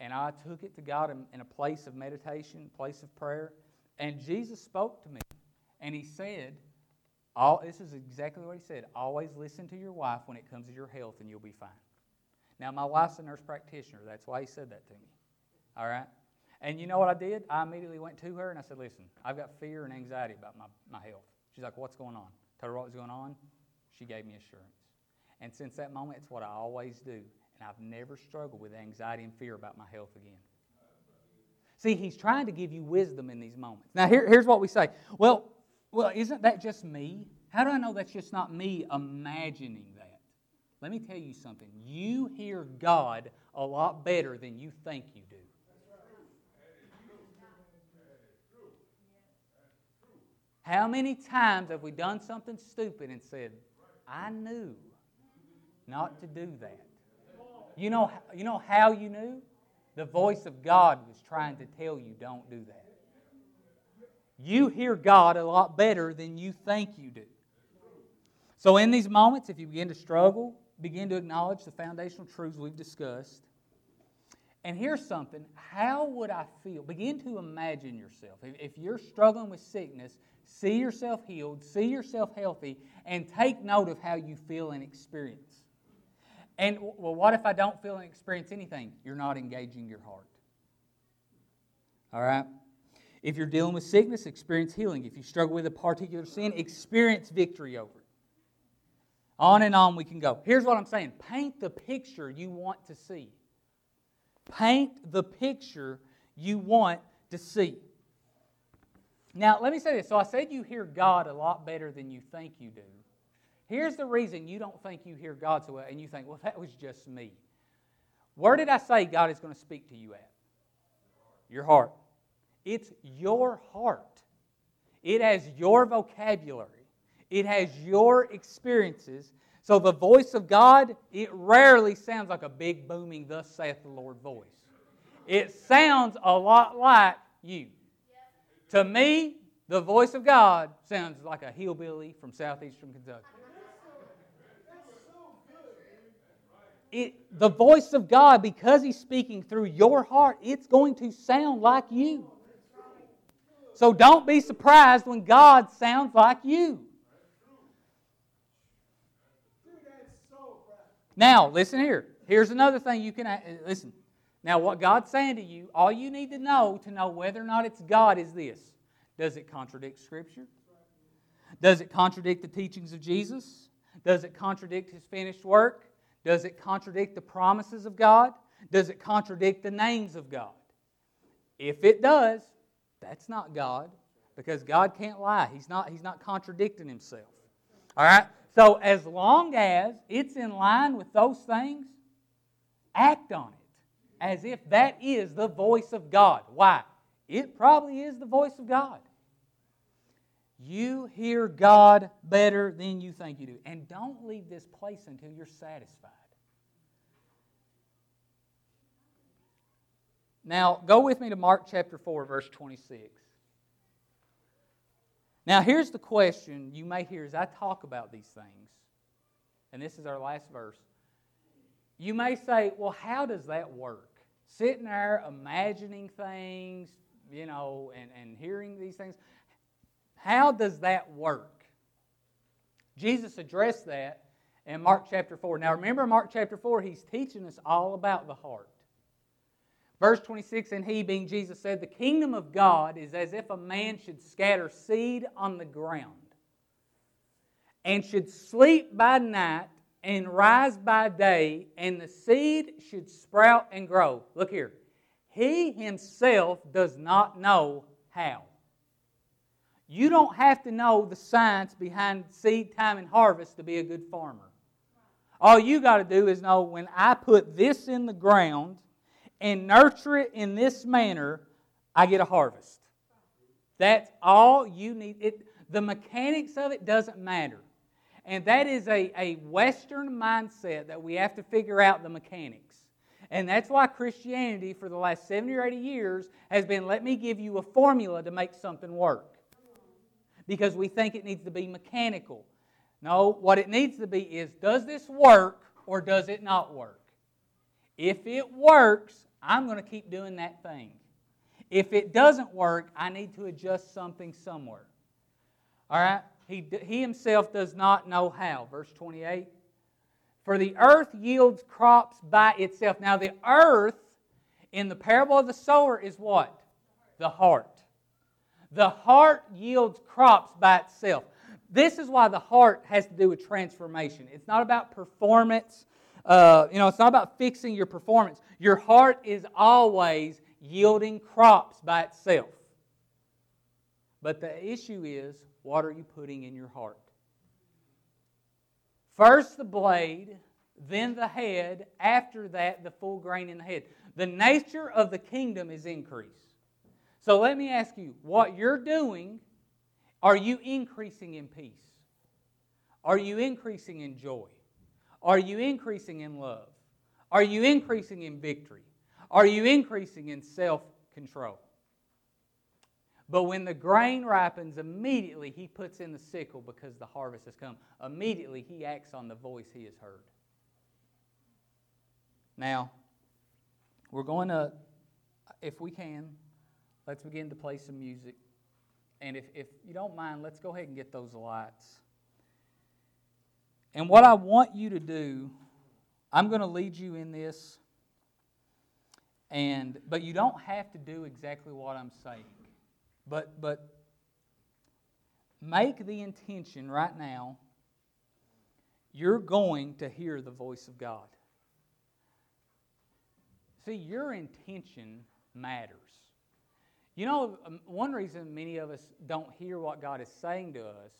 And I took it to God in, in a place of meditation, place of prayer. And Jesus spoke to me. And He said, all, this is exactly what He said always listen to your wife when it comes to your health, and you'll be fine. Now, my wife's a nurse practitioner. That's why He said that to me. All right? And you know what I did? I immediately went to her and I said, Listen, I've got fear and anxiety about my, my health. She's like, What's going on? Told her what was going on. She gave me assurance. And since that moment, it's what I always do. And I've never struggled with anxiety and fear about my health again. See, he's trying to give you wisdom in these moments. Now, here, here's what we say. Well, well, isn't that just me? How do I know that's just not me imagining that? Let me tell you something. You hear God a lot better than you think you do. How many times have we done something stupid and said, I knew not to do that? You know, you know how you knew? The voice of God was trying to tell you, don't do that. You hear God a lot better than you think you do. So, in these moments, if you begin to struggle, begin to acknowledge the foundational truths we've discussed. And here's something how would I feel? Begin to imagine yourself. If you're struggling with sickness, see yourself healed, see yourself healthy, and take note of how you feel and experience. And, well, what if I don't feel and experience anything? You're not engaging your heart. All right? If you're dealing with sickness, experience healing. If you struggle with a particular sin, experience victory over it. On and on we can go. Here's what I'm saying paint the picture you want to see. Paint the picture you want to see. Now, let me say this. So I said you hear God a lot better than you think you do. Here's the reason you don't think you hear God so and you think, well, that was just me. Where did I say God is going to speak to you at? Your heart. It's your heart. It has your vocabulary. It has your experiences. So the voice of God, it rarely sounds like a big booming, thus saith the Lord voice. It sounds a lot like you. To me, the voice of God sounds like a hillbilly from southeastern Kentucky. It, the voice of God, because He's speaking through your heart, it's going to sound like you. So don't be surprised when God sounds like you. Now, listen here. Here's another thing you can uh, listen. Now, what God's saying to you, all you need to know to know whether or not it's God is this Does it contradict Scripture? Does it contradict the teachings of Jesus? Does it contradict His finished work? Does it contradict the promises of God? Does it contradict the names of God? If it does, that's not God because God can't lie. He's not, he's not contradicting Himself. All right? So, as long as it's in line with those things, act on it as if that is the voice of God. Why? It probably is the voice of God. You hear God better than you think you do. And don't leave this place until you're satisfied. Now, go with me to Mark chapter 4, verse 26. Now, here's the question you may hear as I talk about these things. And this is our last verse. You may say, well, how does that work? Sitting there imagining things, you know, and, and hearing these things. How does that work? Jesus addressed that in Mark chapter 4. Now remember, Mark chapter 4, he's teaching us all about the heart. Verse 26 And he, being Jesus, said, The kingdom of God is as if a man should scatter seed on the ground, and should sleep by night and rise by day, and the seed should sprout and grow. Look here. He himself does not know how. You don't have to know the science behind seed time and harvest to be a good farmer. All you got to do is know when I put this in the ground and nurture it in this manner, I get a harvest. That's all you need. It, the mechanics of it doesn't matter. And that is a, a Western mindset that we have to figure out the mechanics. And that's why Christianity, for the last 70 or 80 years, has been let me give you a formula to make something work. Because we think it needs to be mechanical. No, what it needs to be is does this work or does it not work? If it works, I'm going to keep doing that thing. If it doesn't work, I need to adjust something somewhere. All right? He, he himself does not know how. Verse 28. For the earth yields crops by itself. Now, the earth in the parable of the sower is what? The heart. The heart yields crops by itself. This is why the heart has to do with transformation. It's not about performance. Uh, you know, it's not about fixing your performance. Your heart is always yielding crops by itself. But the issue is, what are you putting in your heart? First the blade, then the head, after that, the full grain in the head. The nature of the kingdom is increase. So let me ask you what you're doing, are you increasing in peace? Are you increasing in joy? Are you increasing in love? Are you increasing in victory? Are you increasing in self control? But when the grain ripens, immediately he puts in the sickle because the harvest has come. Immediately he acts on the voice he has heard. Now, we're going to, if we can, let's begin to play some music. And if, if you don't mind, let's go ahead and get those lights. And what I want you to do, I'm going to lead you in this. And but you don't have to do exactly what I'm saying. But but make the intention right now you're going to hear the voice of God. See, your intention matters. You know, um, one reason many of us don't hear what God is saying to us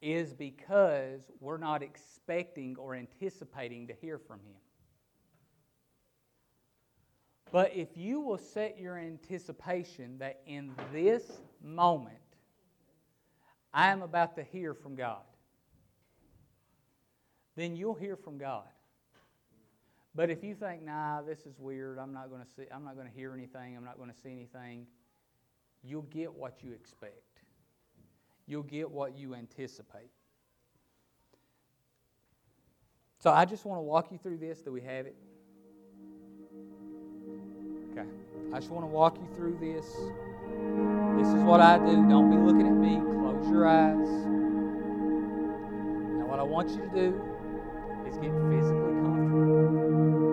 is because we're not expecting or anticipating to hear from Him. But if you will set your anticipation that in this moment, I am about to hear from God, then you'll hear from God. But if you think, nah, this is weird, I'm not going to see, I'm not going to hear anything, I'm not going to see anything, you'll get what you expect. You'll get what you anticipate. So I just want to walk you through this. Do we have it? Okay. I just want to walk you through this. This is what I do. Don't be looking at me. Close your eyes. Now, what I want you to do is get physically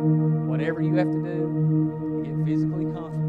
Whatever you have to do to get physically comfortable,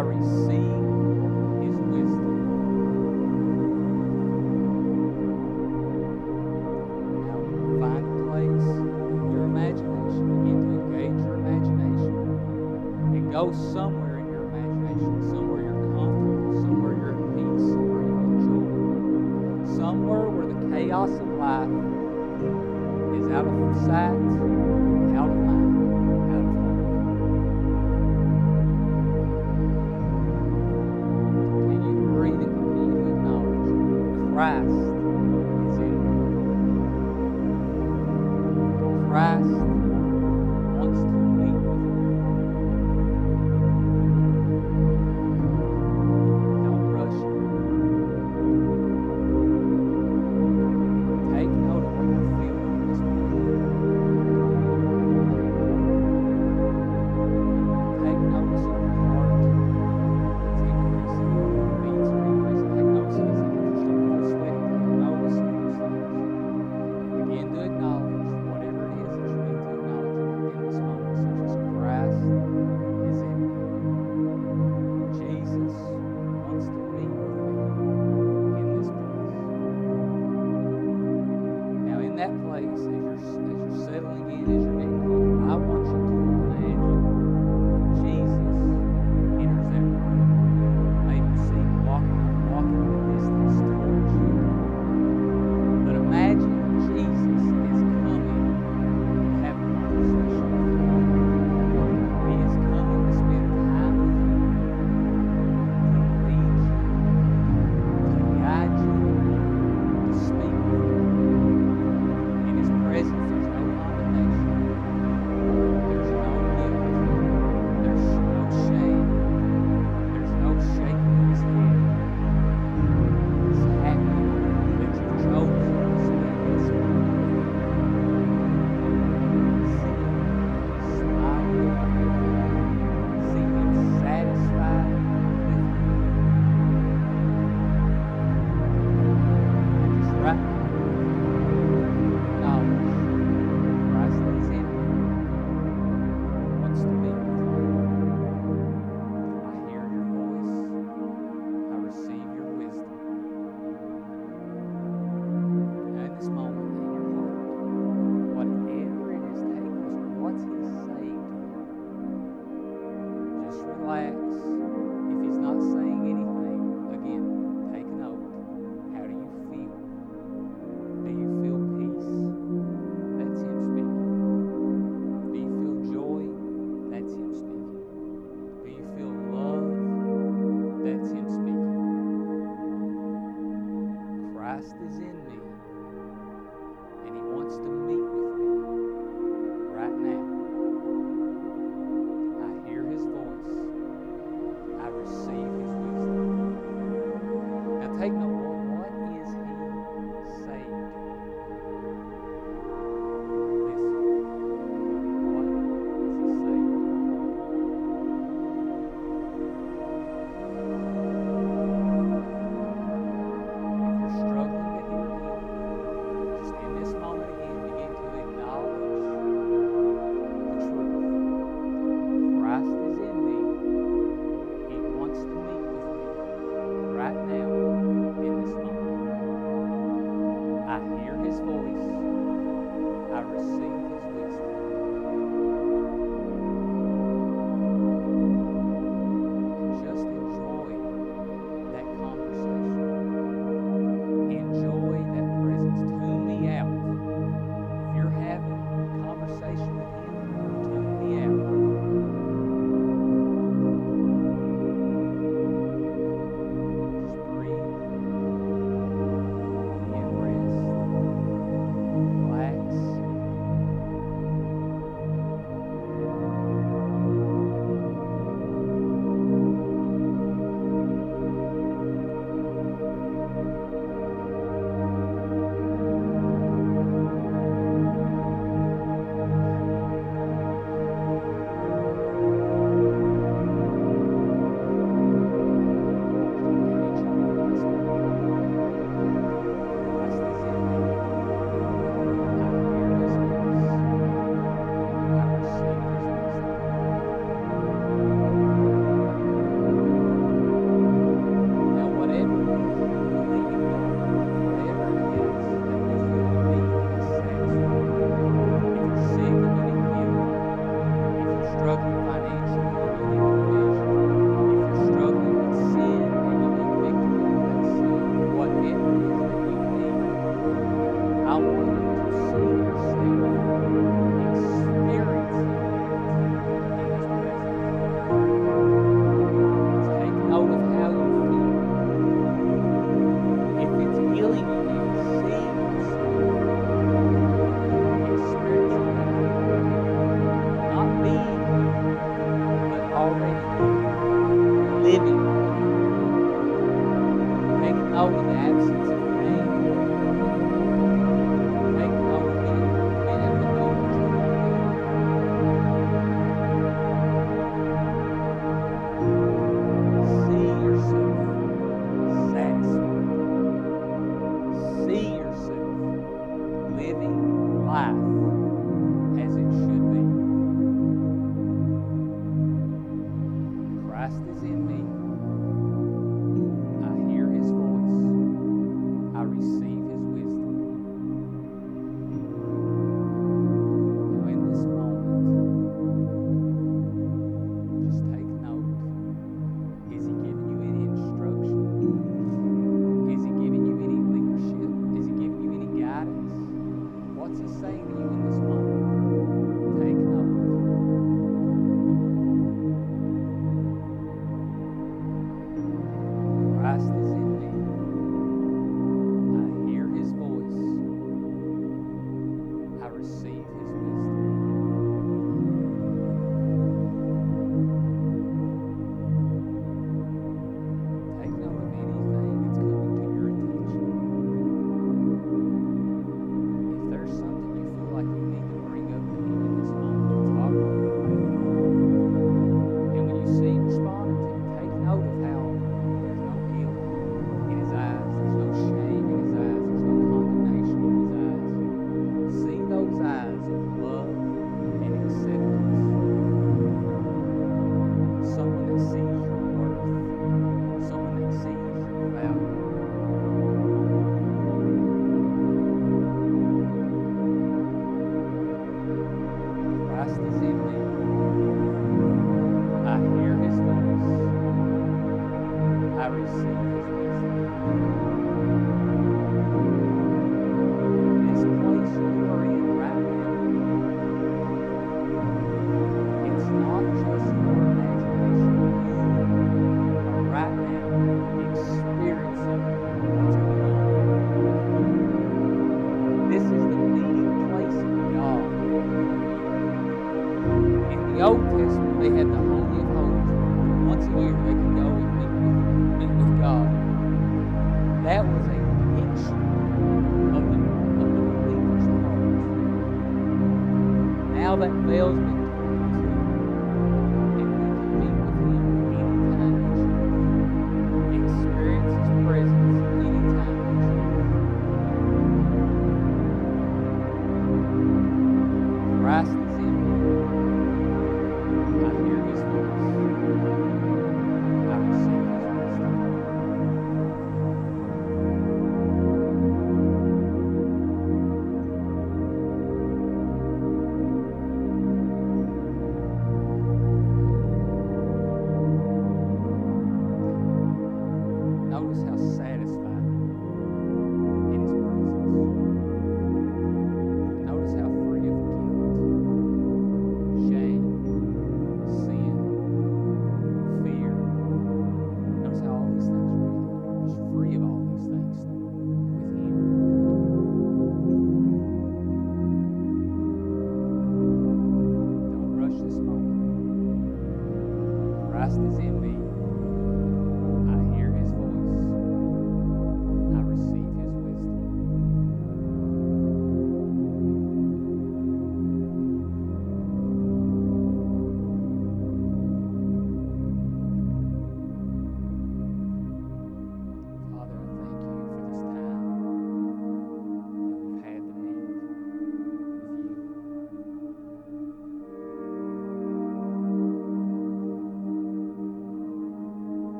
I receive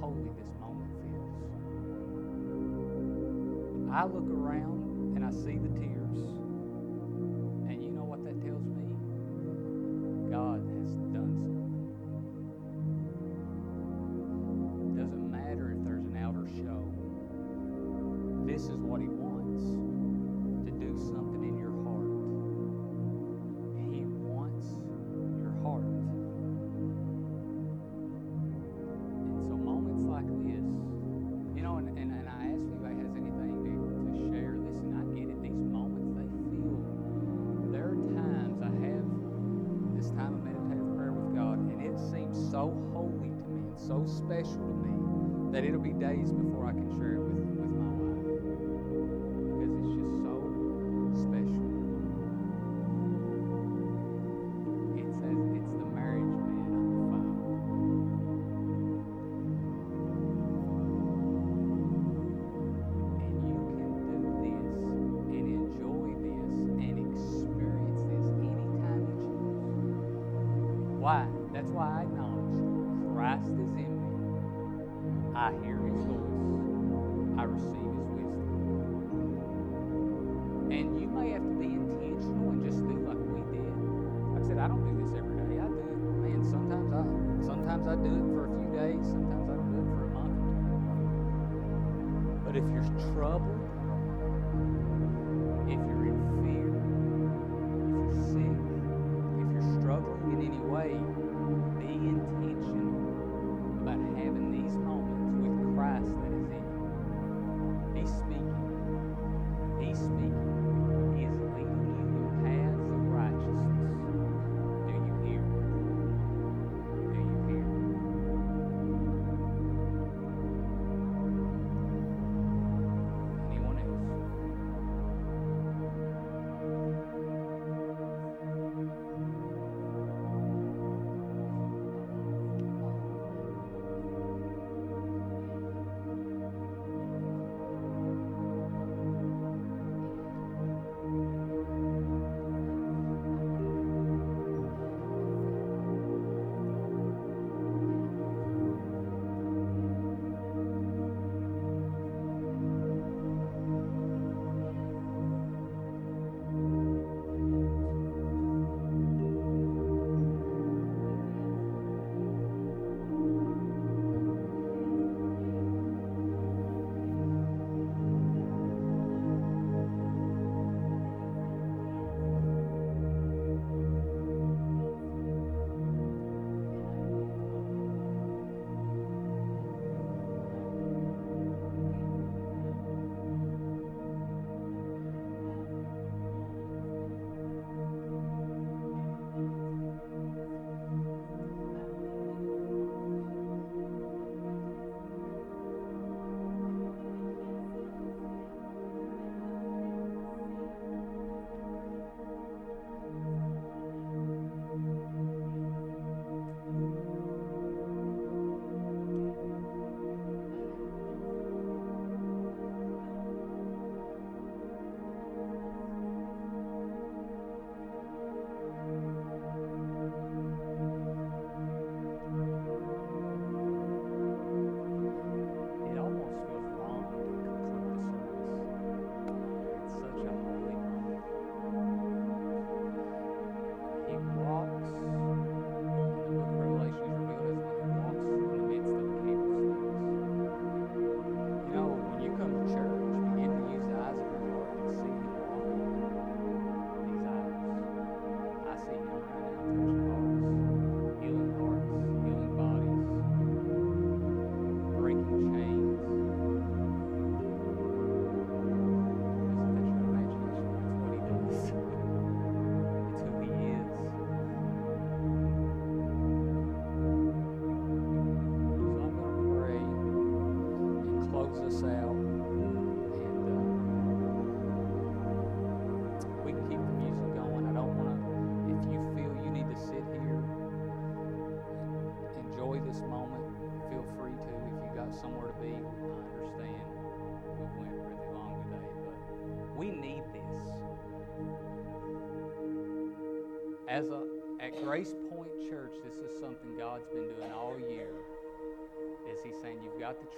holy this moment feels. I look around and I see days before.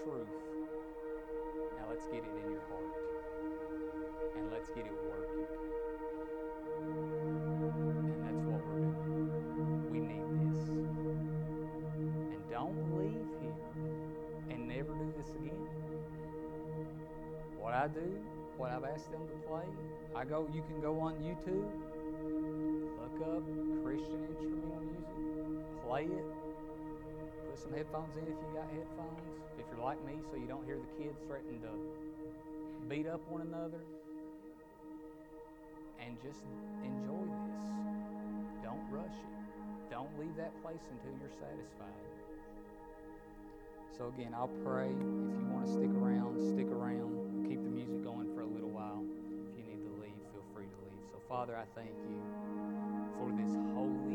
Truth. Now let's get it in your heart. And let's get it working. And that's what we're doing. We need this. And don't leave here and never do this again. What I do, what I've asked them to play, I go you can go on YouTube, look up Christian instrumental music, play it, put some headphones in if you got headphones. You're like me, so you don't hear the kids threatening to beat up one another. And just enjoy this. Don't rush it. Don't leave that place until you're satisfied. So again, I'll pray. If you want to stick around, stick around. Keep the music going for a little while. If you need to leave, feel free to leave. So Father, I thank you for this holy